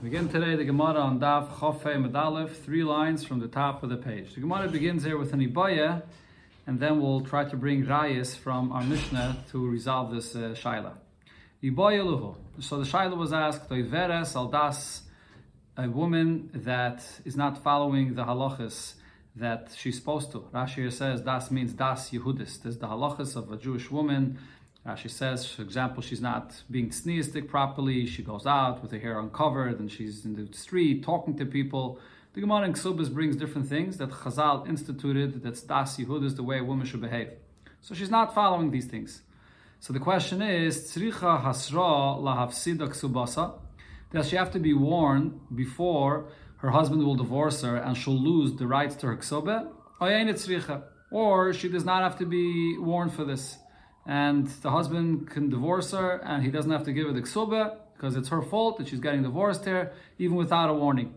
Begin today the Gemara on Daf Chofei Medalef, three lines from the top of the page. The Gemara begins here with an Ibaya, and then we'll try to bring Rayas from our Mishnah to resolve this uh, Shaila. Ibaya Luhu. So the Shaila was asked, Veres Aldas, a woman that is not following the halachas that she's supposed to. Rashi says das means das Yehudis. There's the halachas of a Jewish woman uh, she says, for example, she's not being sneistic properly. She goes out with her hair uncovered and she's in the street talking to people. The Gemara in Ksubas brings different things that Chazal instituted that's Das Yehud is the way a woman should behave. So she's not following these things. So the question is, Tzricha Hasra Lahavsida Ksubasa? Does she have to be warned before her husband will divorce her and she'll lose the rights to her Ksubah? Or she does not have to be warned for this and the husband can divorce her and he doesn't have to give her the ksuba because it's her fault that she's getting divorced here, even without a warning.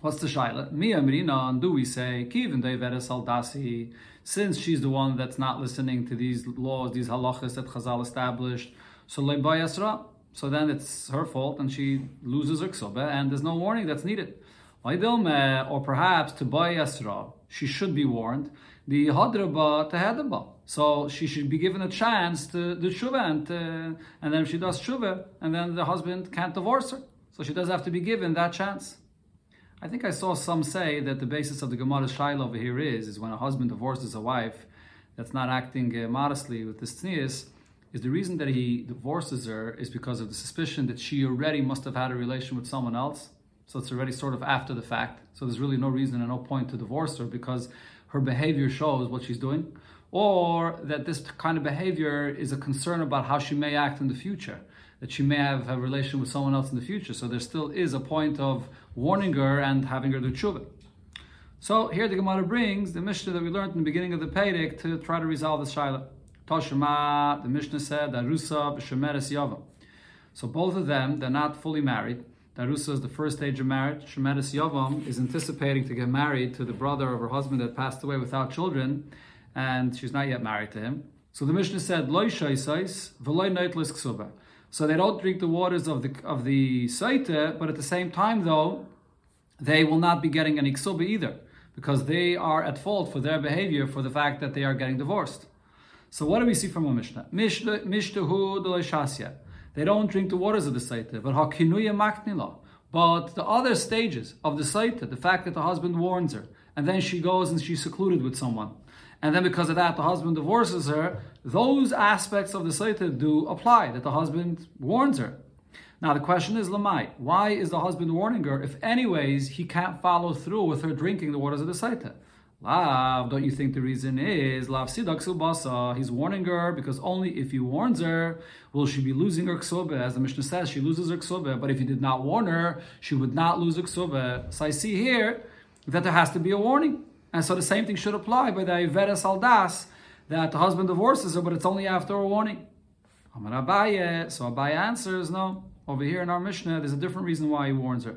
What's the shaila? Mi and do we say, kivin saldasi, since she's the one that's not listening to these laws, these halachas that Chazal established, so lebayasra, so then it's her fault and she loses her ksuba and there's no warning that's needed. Or perhaps to bayasra, she should be warned, the hadraba to tehedaba. So she should be given a chance to do tshuva, and, uh, and then she does tshuva, and then the husband can't divorce her. So she does have to be given that chance. I think I saw some say that the basis of the Gemara's shaila over here is, is when a husband divorces a wife that's not acting uh, modestly with this tznius, is the reason that he divorces her is because of the suspicion that she already must have had a relation with someone else. So it's already sort of after the fact. So there's really no reason and no point to divorce her because her behavior shows what she's doing or that this kind of behavior is a concern about how she may act in the future, that she may have a relation with someone else in the future. So there still is a point of warning her and having her do tshuva. So here the Gemara brings the Mishnah that we learned in the beginning of the Pedic to try to resolve this shaila. Toshima, the Mishnah said, Darusa b'shemeres yavam. So both of them, they're not fully married. Darusa is the first stage of marriage. Shemeres yavam is anticipating to get married to the brother of her husband that passed away without children and she's not yet married to him. So the Mishnah said, Loy shaisais, neitlis ksuba. So they don't drink the waters of the of the saita, but at the same time, though, they will not be getting any ksuba either, because they are at fault for their behavior for the fact that they are getting divorced. So what do we see from a Mishnah? Mishtahu They don't drink the waters of the saita, but hakinuya maknila. But the other stages of the saita, the fact that the husband warns her, and then she goes and she's secluded with someone, and then because of that the husband divorces her, those aspects of the Saita do apply, that the husband warns her. Now the question is, Lamai, why is the husband warning her if anyways he can't follow through with her drinking the waters of the Saita? Lav, don't you think the reason is Lav Sidak Basa? He's warning her because only if he warns her will she be losing her ksobe. As the Mishnah says, she loses her ksobe. But if he did not warn her, she would not lose her ksobe. So I see here that there has to be a warning. And so the same thing should apply by the Ivera Saldas, that the husband divorces her, but it's only after a warning. Amar Abaye, so Abaye answers, no. Over here in our Mishnah, there's a different reason why he warns her.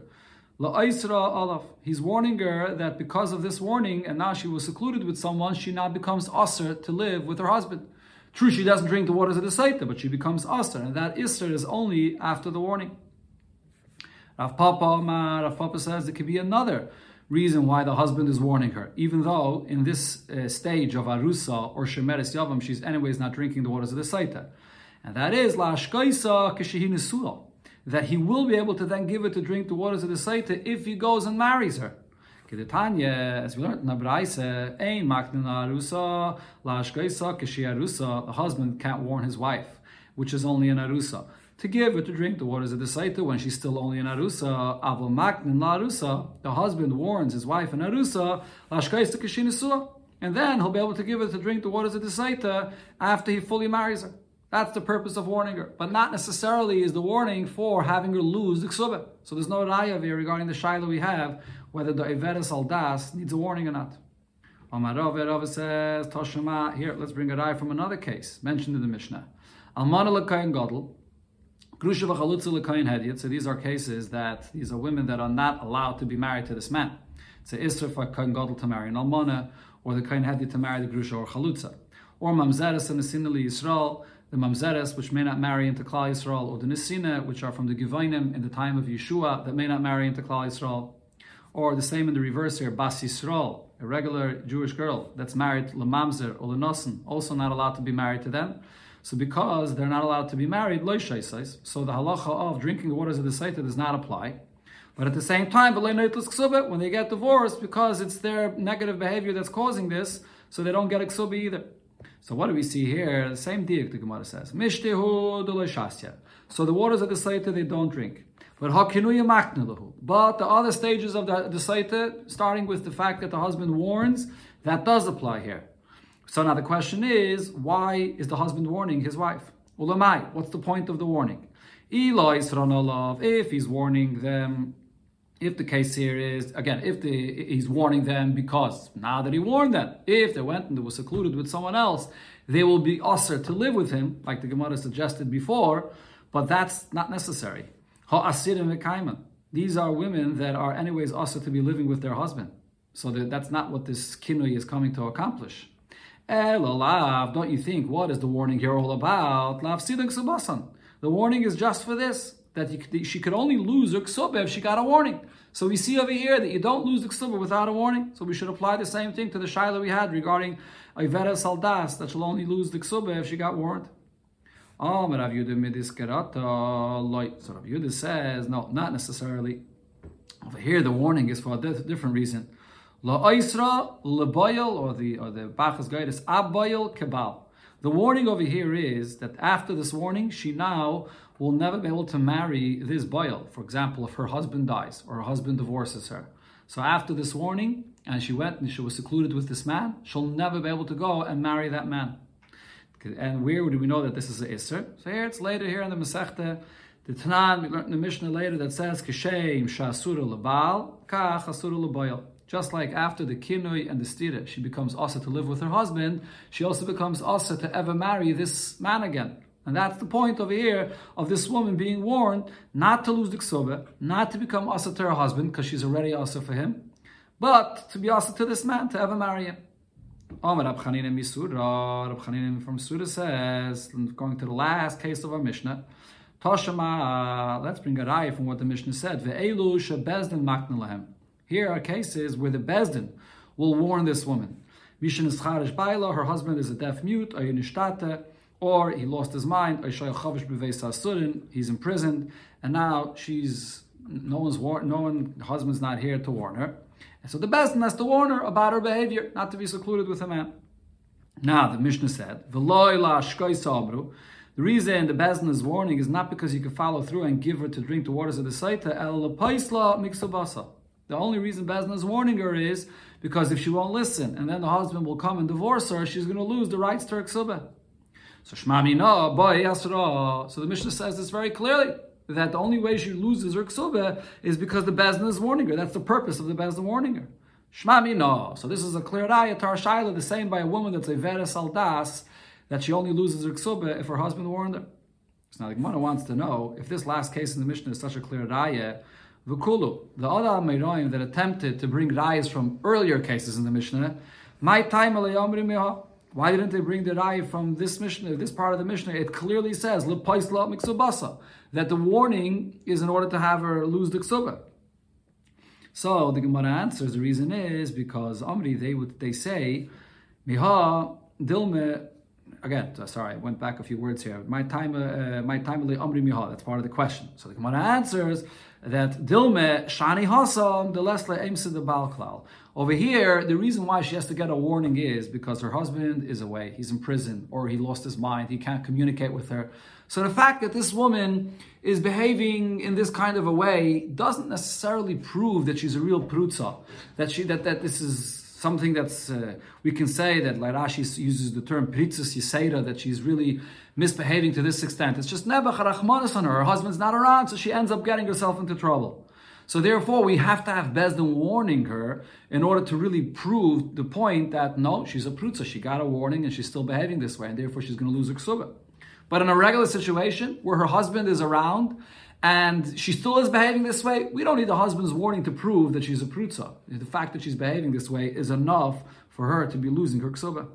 La'isra Alaf. He's warning her that because of this warning, and now she was secluded with someone, she now becomes usher to live with her husband. True, she doesn't drink the waters of the Saita, but she becomes usher, and that Isra is only after the warning. Rav Papa, Rav Papa says there could be another reason why the husband is warning her, even though in this uh, stage of Arusa or Shemeres Yavam, she's anyways not drinking the waters of the Saita. And that is, La Ashkaisa that he will be able to then give her to drink the waters of the Saita if he goes and marries her. As we learned in Ashkaisa Arusa, the husband can't warn his wife, which is only an Arusa to give her to drink the waters of the Saita when she's still only in Arusa. Avol Maknin La Arusa, the husband warns his wife in Arusa, Lashkais Kishinisua, and then he'll be able to give her to drink the waters of the Saita after he fully marries her. That's the purpose of warning her, but not necessarily is the warning for having her lose the ksuba. So there's no raya here regarding the shaila we have whether the Iveris Aldas needs a warning or not. Omar Rav says, Toshima, here, let's bring a raya from another case mentioned in the Mishnah. Almana Lakayan Gadol, so these are cases that these are women that are not allowed to be married to this man. It's a Isra Kain Gadol to marry an Almana, or the Kain Hadid to marry the Grusha or Chalutza. Or Mamzeres and the Sinali Yisrael, the Mamzeres, which may not marry into Klal Yisrael, or the Nisina, which are from the Givainim in the time of Yeshua, that may not marry into Klal Yisrael. Or the same in the reverse here, Bas Yisrael, a regular Jewish girl that's married to Lamamzer or Lenosin, also not allowed to be married to them. So because they're not allowed to be married, loishay says. so the halacha of drinking the waters of the Saita does not apply. But at the same time, when they get divorced, because it's their negative behavior that's causing this, so they don't get a ksuba either. So what do we see here? The same diak the Gemara says. So the waters of the Saita they don't drink. But But the other stages of the, the Saita, starting with the fact that the husband warns, that does apply here. So now the question is, why is the husband warning his wife? Ulamai, what's the point of the warning? Eloi, if he's warning them if the case here is again, if the, he's warning them because now that he warned them, if they went and they were secluded with someone else, they will be usher to live with him, like the Gemara suggested before. But that's not necessary. These are women that are anyways usher to be living with their husband. So that, that's not what this kinui is coming to accomplish. Don't you think what is the warning here all about? The warning is just for this that she could only lose her ksuba if she got a warning. So we see over here that you don't lose the ksuba without a warning. So we should apply the same thing to the shaila we had regarding Ivera Saldas, that she'll only lose the ksuba if she got warned. Oh, Rav Yudah midiskerata. So Rav Yudah says, no, not necessarily. Over here, the warning is for a different reason. La Oisra, Lebayel, or the or the Bachas guide is Abayel Kebal. The warning over here is that after this warning, she now will never be able to marry this boil. For example, if her husband dies or her husband divorces her. So after this warning, and she went and she was secluded with this man, she'll never be able to go and marry that man. And where do we know that this is a Isser? So here it's later here in the Masechta, the Tanan, we learned in the Mishnah later that says, Kishem Shasura Labal, Kach Asura Laboil. Just like after the kinui and the stira, she becomes asa to live with her husband, she also becomes asa to ever marry this man again. And that's the point over here of this woman being warned not to lose the ksoba, not to become asa to her husband because she's already asa for him, but to be asa to this man to ever marry him. Omar Rab Chanina from Surah says, going to the last case of our Mishnah, Toshama, let's bring a raya from what the Mishnah said. Here are cases where the Bezdin will warn this woman. Mishin is charish baila, her husband is a deaf mute, or he lost his mind, he's imprisoned, and now she's no one's war, no one husband's not here to warn her. And so the Bezdin has to warn her about her behavior, not to be secluded with a man. Now the Mishnah said, the reason the Bezdin is warning is not because you can follow through and give her to drink the waters of the Saita, the only reason Bezdin is warning her is because if she won't listen and then the husband will come and divorce her, she's going to lose the rights to her ksuba. So Shmami no, boy, yasra. So the Mishnah says this very clearly that the only way she loses her ksuba is because the Bezdin is warning her. That's the purpose of the Bezdin warning her. Shmami no. So this is a clear ayah to shaila, the same by a woman that's a vera saldas, that she only loses her ksuba if her husband warned her. So now the Gemara wants to know if this last case in the Mishnah is such a clear ayah, V'kulu, the other Ameroim that attempted to bring rayas from earlier cases in the Mishnah, my time why didn't they bring the raya from this Mishnah, this part of the Mishnah? It clearly says that the warning is in order to have her lose the ksuba. So the Gemara answers the reason is because Amri they would they say Miha Dilme again, sorry, I went back a few words here. My time, uh, my time Amri Miha. That's part of the question. So the Gemara answers that Dilme Shani Hasam the Lesle Aimsa the Balklal. Over here, the reason why she has to get a warning is because her husband is away, he's in prison, or he lost his mind, he can't communicate with her. So the fact that this woman is behaving in this kind of a way doesn't necessarily prove that she's a real prutza, that she that, that this is something that's uh, we can say that like Rashi uses the term pritzis yiseira that she's really misbehaving to this extent. It's just never charachmanis on her. Her husband's not around, so she ends up getting herself into trouble. So therefore, we have to have Bezdin warning her in order to really prove the point that no, she's a prutza. She got a warning and she's still behaving this way, and therefore she's going to lose her ksuba. But in a regular situation where her husband is around and she still is behaving this way, we don't need the husband's warning to prove that she's a prutza. The fact that she's behaving this way is enough for her to be losing her ksuba.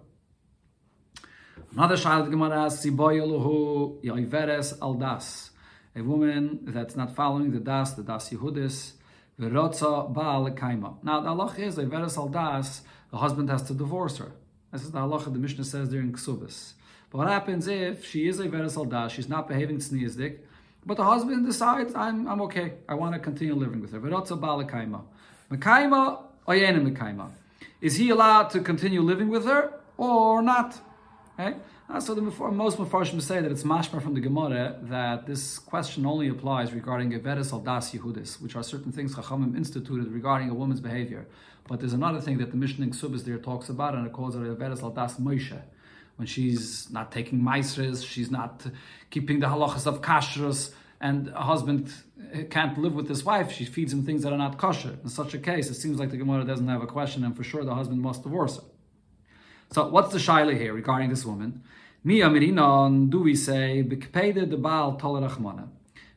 Another child Gemara asks, Siboyeluhu Yoiveres Aldas. A woman that's not following the Das, the Das Yehudis, Virotza Baal Kaima. Now the halacha is Yoiveres Aldas, the husband has to divorce her. This is the halacha the Mishnah says during Ksubis. But what happens if she is a Veres Aldas, she's not behaving tzniizdik, but the husband decides, I'm, I'm okay, I want to continue living with her. Virotza Baal Kaima. Mekaima, Oyena. Is he allowed to continue living with her or not? Okay? Uh, so the, most Mepharshim say that it's mashma from the Gemara that this question only applies regarding Geveres al das Yehudis, which are certain things Chachamim instituted regarding a woman's behavior. But there's another thing that the Mishnah in Ksubis there talks about, and it calls it Geveres al das Moshe. When she's not taking maisres, she's not keeping the halachas of kashrus, and a husband uh, can't live with his wife, she feeds him things that are not kosher. In such a case, it seems like the Gemara doesn't have a question, and for sure the husband must divorce her. So what's the shaila here regarding this woman? Mi do we say, tolerachmana?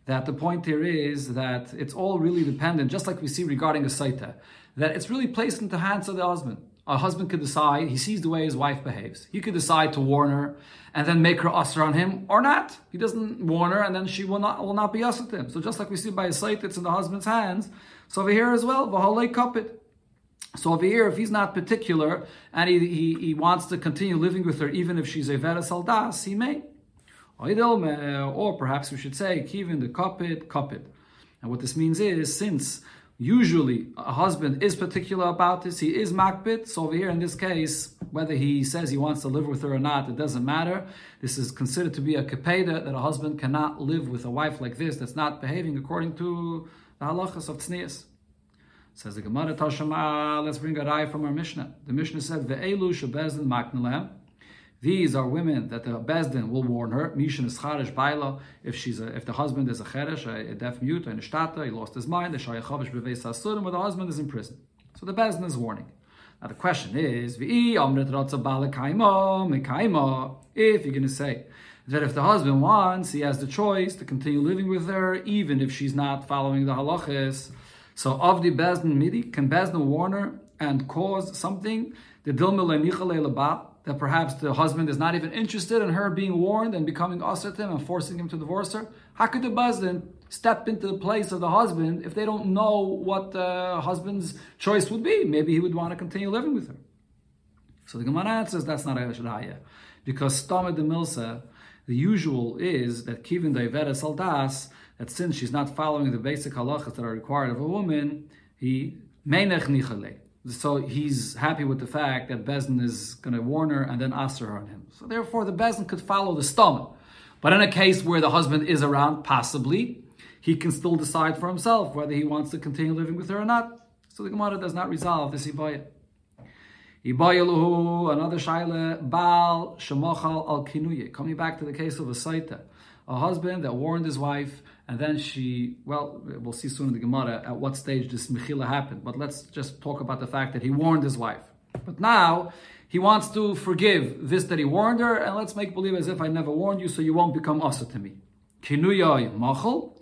That the point here is that it's all really dependent, just like we see regarding a saita, that it's really placed into the hands of the husband. A husband could decide, he sees the way his wife behaves. He could decide to warn her and then make her usher on him or not. He doesn't warn her and then she will not will not be usher to him. So just like we see by a site, it's in the husband's hands. So over here as well, v'holei kapit. So over here, if he's not particular and he, he, he wants to continue living with her, even if she's a Vera Saldas, he may. Or perhaps we should say, Kivin the kapit, kapit. And what this means is, since usually a husband is particular about this, he is makbit, so over here in this case, whether he says he wants to live with her or not, it doesn't matter. This is considered to be a kapeda, that a husband cannot live with a wife like this that's not behaving according to the halachas of tznias. Says the Gemara Tashama, let's bring a rai from our Mishnah. The Mishnah said, Ve'elu shebezdin maknelem. These are women that the bezdin will warn her. Mishin is charish baila. If she's a, if the husband is a cheresh, a, a deaf mute, a nishtata, he lost his mind. The shayachavish beveis asurim, or the husband is in prison. So the bezdin is warning. Now the question is, V'i. If you're going to say that if the husband wants, he has the choice to continue living with her, even if she's not following the halachas. So of the Bezdin Midi, can Bezdin warn her and cause something that perhaps the husband is not even interested in her being warned and becoming asatim and forcing him to divorce her? How could the Bezdin step into the place of the husband if they don't know what the husband's choice would be? Maybe he would want to continue living with her. So the Gemara answers that's not a Shadaya. Because Stomach the Milsa, the usual is that Kivin Daivera Saldas, that since she's not following the basic halachas that are required of a woman, he meinech nichale. So he's happy with the fact that Bezin is going to warn her and then ask her on him. So therefore, the Bezin could follow the stomach. But in a case where the husband is around, possibly, he can still decide for himself whether he wants to continue living with her or not. So the Gemara does not resolve this ibaya. Ibayaluhu, another shaila, Baal Shemachal al Kinuye. Coming back to the case of a Saita, a husband that warned his wife and then she, well, we'll see soon in the Gemara at what stage this Mechila happened. But let's just talk about the fact that he warned his wife. But now he wants to forgive this that he warned her, and let's make believe as if I never warned you, so you won't become asa to me. Kinuya machal.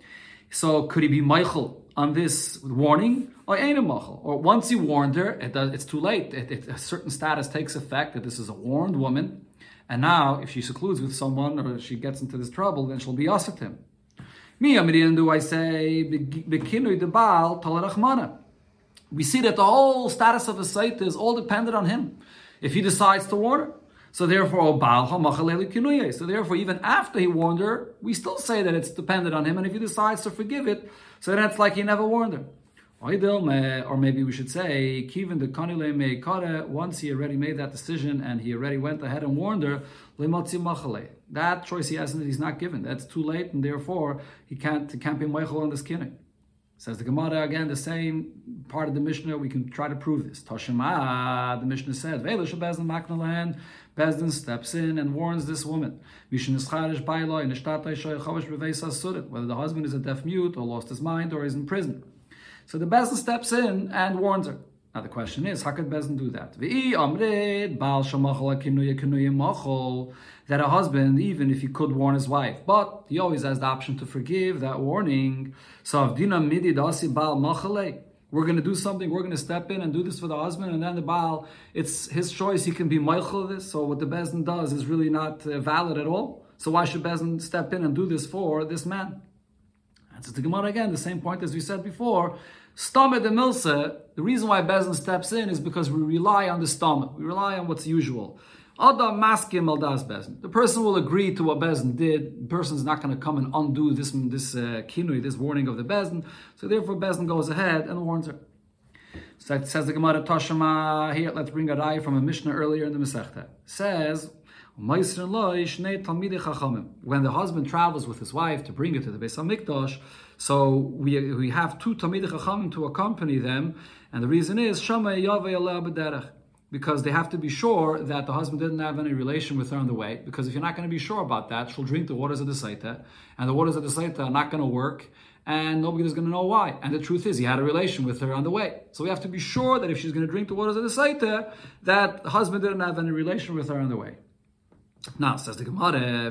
So could he be Michael on this warning? Or ain't a machal? Or once he warned her, it does, it's too late. It, it, a certain status takes effect that this is a warned woman. And now, if she secludes with someone or she gets into this trouble, then she'll be asa to him. Do I say, Bekinui Talarachmana. We see that the whole status of a site is all dependent on him. If he decides to warn her. So therefore, oh, Baal So therefore, even after he warned her, we still say that it's dependent on him. And if he decides to forgive it, so then it's like he never warned her. Or maybe we should say, Kivin the Kanile me kare, once he already made that decision and he already went ahead and warned her, that choice he hasn't, he's not given. That's too late, and therefore he can't, he can't be Michael on the skinning. Says the Gemara again, the same part of the Mishnah, we can try to prove this. Toshima, the Mishnah said, Bezdin steps in and warns this woman. Whether the husband is a deaf mute or lost his mind or is in prison. So the Bezdin steps in and warns her. Now the question is, how could Bezdin do that? That a husband, even if he could warn his wife, but he always has the option to forgive that warning. So we're going to do something, we're going to step in and do this for the husband, and then the Baal, it's his choice, he can be Michael this, so what the Bezdin does is really not uh, valid at all. So why should Bezdin step in and do this for this man? That's the Gemara again, the same point as we said before. Stama de Milsa, the reason why Bezdin steps in is because we rely on the stomach. we rely on what's usual. Adam maskim al das bezin. The person will agree to what bezin did. The person is not going to come and undo this this uh, kinui, this warning of the bezin. So therefore, bezin goes ahead and warns her. So it says the Gemara Tashama here. Let's bring a raya from a Mishnah earlier in the Masechta. Says. When the husband travels with his wife to bring it to the Beis Hamikdash, so we, we have two Talmidei Chachamim to accompany them, and the reason is because they have to be sure that the husband didn't have any relation with her on the way. Because if you're not going to be sure about that, she'll drink the waters of the Saita, and the waters of the Saita are not going to work, and nobody is going to know why. And the truth is, he had a relation with her on the way. So we have to be sure that if she's going to drink the waters of the Saita, that the husband didn't have any relation with her on the way. Now says the Gemara,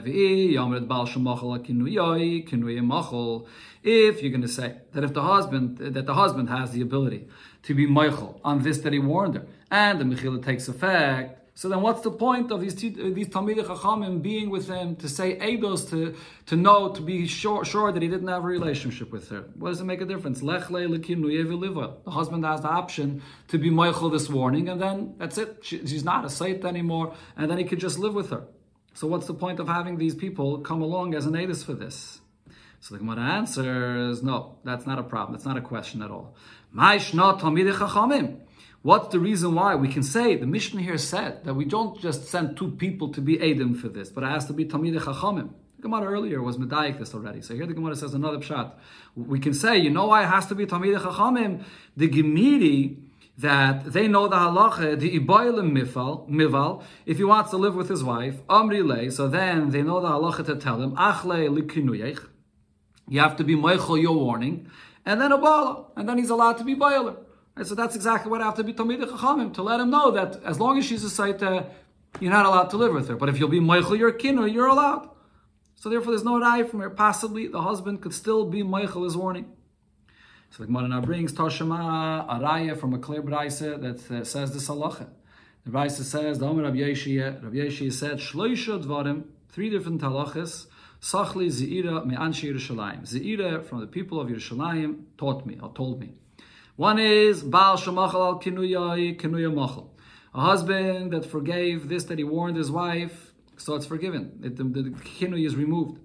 if you're going to say that if the husband that the husband has the ability to be Michael on this that he warned her, and the Mechila takes effect, so then what's the point of these these Talmidei Chachamim being with him to say Eidos to to know to be sure, sure that he didn't have a relationship with her? What does it make a difference? The husband has the option to be Michael this warning, and then that's it. She, she's not a saint anymore, and then he could just live with her. So what's the point of having these people come along as an Eidos for this? So the Gemara answers, no, that's not a problem. That's not a question at all. What's the reason why? We can say, the mission here said that we don't just send two people to be Adim for this, but it has to be Talmidei Chachamim. The Gemara earlier was Medayik this already. So here the Gemara says another pshat. We can say, you know why it has to be Talmidei Chachamim? The Gemiri, that they know the halacha, the ibaylim mifal, mival, if he wants to live with his wife, amri le, so then they know the halacha to tell him, achle likinuyech, you have to be Meichel your warning, and then a bala, and then he's allowed to be boiler. Right, so that's exactly what I have to be Talmid Chachamim, to let him know that as long as she's a Saita, you're not allowed to live with her. But if you'll be Meichel your kinu, you're allowed. So therefore there's no rai from here. Possibly the husband could still be Meichel his warning. So the Gemara now brings Toshima a raya from a clear brayse that uh, says this halacha. The brayse says the Omer Rabbi Yeshia, said Shloisha dvarim, three different halachas Sachli Zeira Me'anshi Yerushalayim. Zeira from the people of Yerushalayim taught me, or told me. One is Baal Shemachal al Kinuyai Kinuya Machal. A husband that forgave this that he warned his wife, so it's forgiven. It, the, the, the is removed.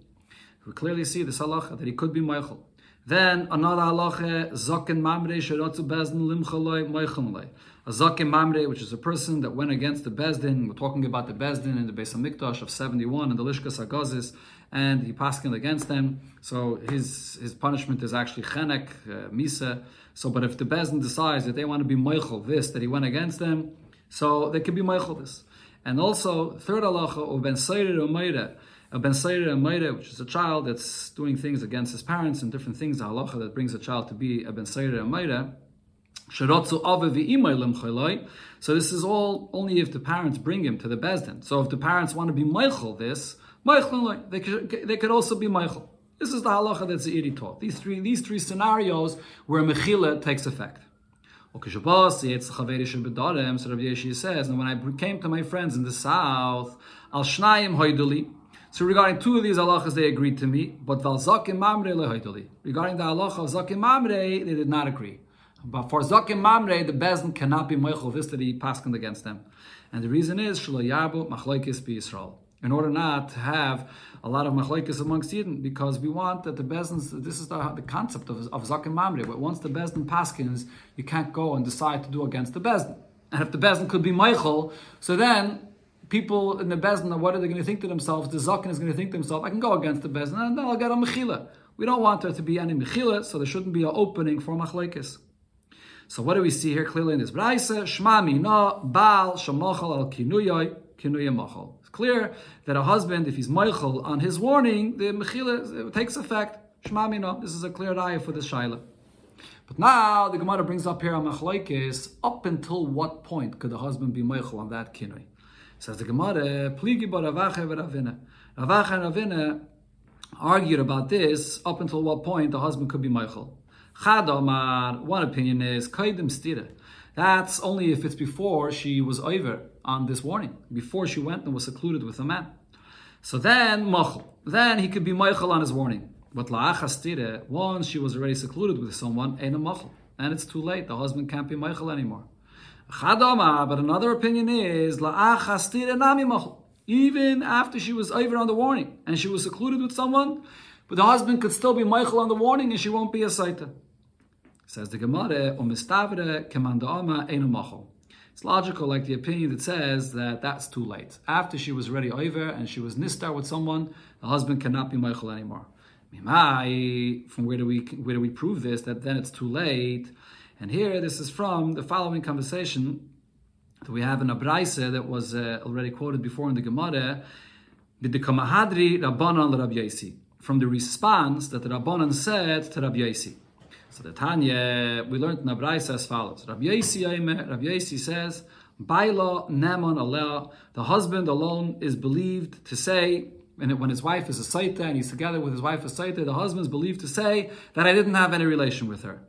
We clearly see the halacha that he could be Michael. Then another halacha, Zaken Mamre Sherotzu Bezdin Limchaloi Moichamloi. A Zaken Mamre, which is a person that went against the Bezdin. We're talking about the Bezdin in the Beis Hamikdash of 71 and the Lishkas HaGazis, and he paskin against them. So his his punishment is actually Chenek, uh, Misa. So, but if the Bezdin decides that they want to be Moichel this, that he went against them, so they can be Moichel this. And also, third halacha, of Ben Seirer Umayre, a ben Seira which is a child that's doing things against his parents and different things, the halacha that brings a child to be a ben Seira So this is all only if the parents bring him to the bezdin. So if the parents want to be Michael this, Michael they could, also be Michael. This is the halacha that's the taught. These three these three scenarios where mechila takes effect. So Rabbi Yeshi says, and when I came to my friends in the south, al shnayim hoiduli, so regarding two of these halachas, they agreed to me, but val zakim mamre lehoitoli. Regarding the halacha of zakim mamre, they did not agree. But for zakim mamre, the bezin cannot be moichel this that against them, and the reason is shlo yabu machlekes be Yisrael. In order not to have a lot of machlekes amongst Yidden, because we want that the bezins. This is the, the concept of, of zakim mamre. But once the bezin paskins, you can't go and decide to do against the bezin. And if the bezin could be moichel, so then people in the Bezdin, what are they going to think to themselves? The Zakin is going to think to himself, I can go against the Bezdin and then I'll get a Mechila. We don't want there to be any Mechila, so there shouldn't be an opening for Machlekes. So what do we see here clearly in this Braise? Shmami no Baal Shamachal al Kinuyay Kinuya Machal. It's clear that a husband, if he's Michael on his warning, the Mechila takes effect. Shmami no. This is a clear eye for this Shaila. But now the Gemara brings up here a Machlekes, up until what point could the husband be Michael on that Kinui? Says the Gemara, Pligi bar Ravacha Ravina. Ravacha and Ravina argued about this up until what point the husband could be Michael. Chadomar, one opinion is Kaidim Stira. That's only if it's before she was over on this warning, before she went and was secluded with a man. So then, Machal. Then he could be Machal on his warning. But La'achastire, once she was already secluded with someone, ain't a Machal. And it's too late. The husband can't be Machal anymore. But another opinion is. Even after she was over on the warning and she was secluded with someone, but the husband could still be Michael on the warning and she won't be a Saita. Says the Gemara. It's logical, like the opinion that says that that's too late. After she was already over and she was nistar with someone, the husband cannot be Michael anymore. From where do we where do we prove this? That then it's too late. And here, this is from the following conversation that we have in a Braise that was uh, already quoted before in the Gemara. From the response that the Rabbanan said to Rabbi Yaisi. So the Tanya, we learned in the Braise as follows. Rabbi Yaisi, says, Baila Neman Aleh, the husband alone is believed to say, and when his wife is a Saita and he's together with his wife a Saita, the husband is believed to say that I didn't have any relation with her.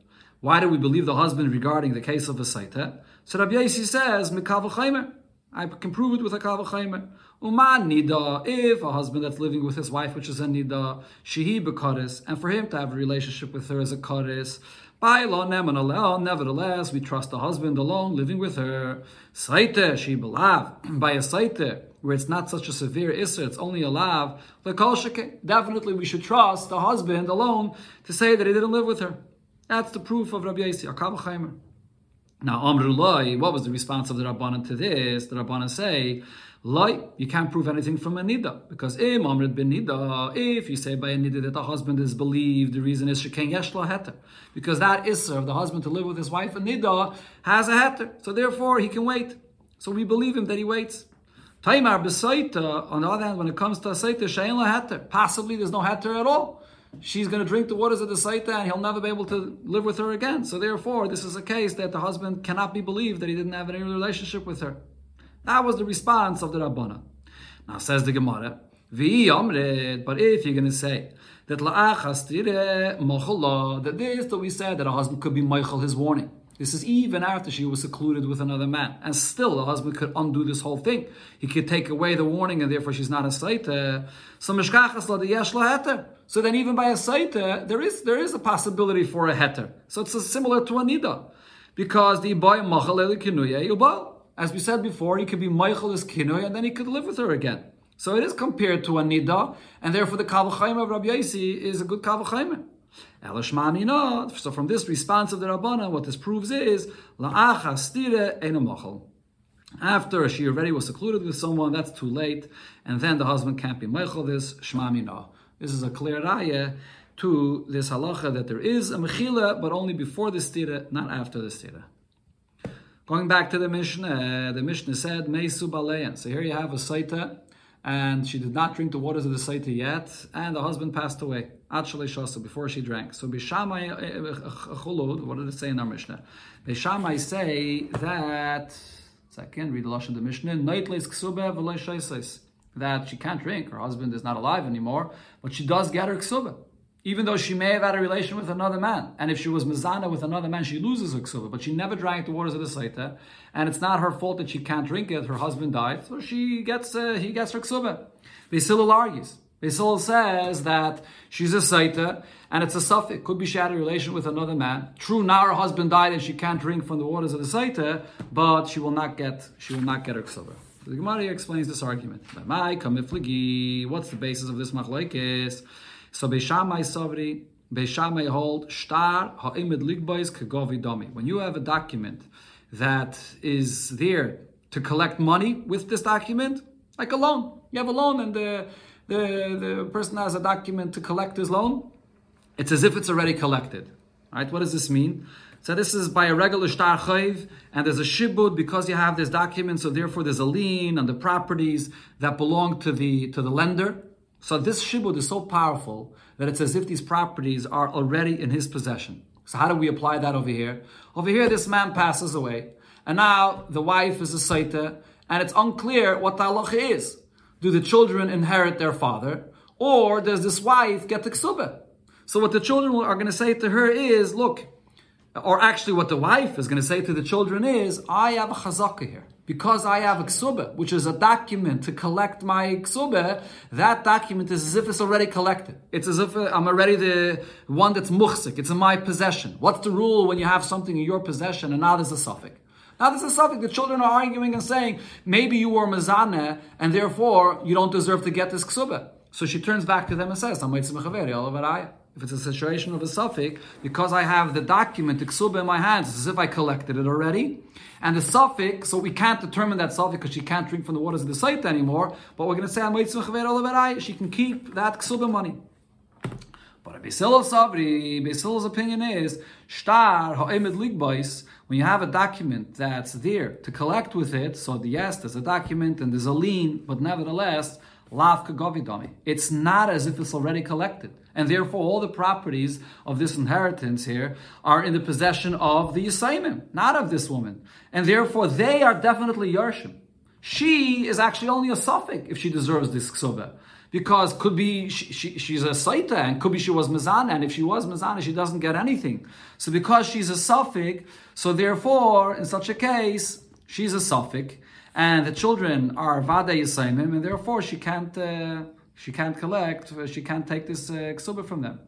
Why do we believe the husband regarding the case of a Saita? So Rabbi Yaisi says, Mikavachaimer. I can prove it with a kavachaimer. Uman nida, if a husband that's living with his wife, which is a nida, shehi bekaris, and for him to have a relationship with her as a karis, by law nevertheless, we trust the husband alone living with her. Saite, she belav, by a saite, where it's not such a severe isser, it's only a lav, definitely we should trust the husband alone to say that he didn't live with her. That's the proof of Rabbi Yasi, Akavachaimer. Now, Amrullah, what was the response of the Rabbanan to this? The Rabbanan say, Loi, you can't prove anything from a nida because im amrit bin nida. If you say by a nida that the husband is believed, the reason is sheken yeshla heter because that isser of the husband to live with his wife a nida has a heter, so therefore he can wait. So we believe him that he waits. Taimar besaita. On the other hand, when it comes to a saita, shein la heter. Possibly there's no heter at all she's going to drink the waters of the Saita and he'll never be able to live with her again. So therefore, this is a case that the husband cannot be believed that he didn't have any relationship with her. That was the response of the Rabbana. Now says the Gemara, but if you're going to say that that this that we said that a husband could be Michael his warning. This is even after she was secluded with another man. And still, the husband could undo this whole thing. He could take away the warning, and therefore she's not a saita. So So then, even by a saita, there is there is a possibility for a heter. So it's similar to a nida, because the boy machal kinuya As we said before, he could be machal kinuya, and then he could live with her again. So it is compared to a nida, and therefore the kavachayim of Rabbi Yaisi is a good kavachayim. So from this response of the Rabbana, what this proves is after she already was secluded with someone, that's too late, and then the husband can't be meichel this shmamina. This is a clear raya to this halacha that there is a mechila, but only before the stira, not after the stira. Going back to the Mishnah, the Mishnah said meisu baleyan. So here you have a saita, and she did not drink the waters of the saita yet, and the husband passed away. Actually, shasa before she drank. So Beis Shammai eh, eh, chulud. What did it say in our Mishnah? Beis Shammai say that. Second, read the lashon of the Mishnah. Neitles ksube v'loy That she can't drink. Her husband is not alive anymore, but she does get her ksube. Even though she may have had a relation with another man, and if she was mizana with another man, she loses her ksuba. But she never drank the waters of the saita, and it's not her fault that she can't drink it. Her husband died, so she gets uh, he gets her ksuba. Beis Hillel argues. Beis Hillel says that she's a saita and it's a suffix. Could be she had a relation with another man. True, now her husband died and she can't drink from the waters of the saita, but she will not get she will not get her ksuba. The Gemara explains this argument. What's the basis of this machlekes? So Beis Shammai Savri, Beis Shammai hold Shtar Ha'imid Ligbois Kagovi Domi. When you have a document that is there to collect money with this document, like a loan, you have a loan and the the, the person has a document to collect his loan, it's as if it's already collected. Right? What does this mean? So this is by a regular shtar chayv, and there's a shibud because you have this document, so therefore there's a lien on the properties that belong to the to the lender. So this shibud is so powerful that it's as if these properties are already in his possession. So how do we apply that over here? Over here, this man passes away, and now the wife is a saita, and it's unclear what the halacha is do the children inherit their father, or does this wife get the ksubah? So what the children are going to say to her is, look, or actually what the wife is going to say to the children is, I have a chazaka here. Because I have a ksuba, which is a document to collect my ksuba, that document is as if it's already collected. It's as if uh, I'm already the one that's muhsik. It's in my possession. What's the rule when you have something in your possession and now there's a suffix? Now there's a suffix. The children are arguing and saying, maybe you were mazane and therefore you don't deserve to get this ksuba. So she turns back to them and says, if it's a situation of a suffix, because I have the document, the ksuba in my hands, it's as if I collected it already. And the suffix, so we can't determine that suffix because she can't drink from the waters of the site anymore. But we're going to say, she can keep that ksuba money. But Beis Hillel Sabri, Beis Hillel's opinion is, ligbois, when you have a document that's there to collect with it, so the, yes, there's a document and there's a lien, but nevertheless, lav kagovidami. It's not as if it's already collected. And therefore, all the properties of this inheritance here are in the possession of the Yisraimim, not of this woman. And therefore, they are definitely Yarshim. She is actually only a suffix if she deserves this ksuba. Because could be she, she, she's a saita and could be she was mizana, and if she was mizana, she doesn't get anything. So because she's a suffix, so therefore, in such a case, she's a suffix, and the children are vada yisayimim, and therefore she can't uh, she can't collect, she can't take this uh, from them.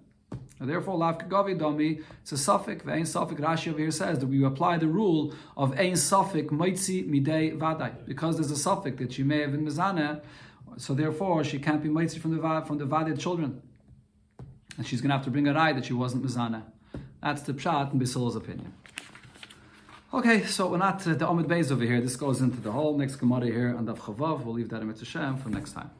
And therefore, lav kagavi domi, it's a suffix. The ein suffix Rashi over here says that we apply the rule of ein suffix moitzi midei vadai because there's a suffix that she may have been mizana, so therefore she can't be moitzi from the from the vadid children, and she's going to have to bring a eye that she wasn't mizana. That's the pshat in Beis Hillel's opinion. Okay, so we're not the Omid Beis over here. This goes into the whole next Gemara here and Daf Chavav. We'll leave that in Mitzvah for next time.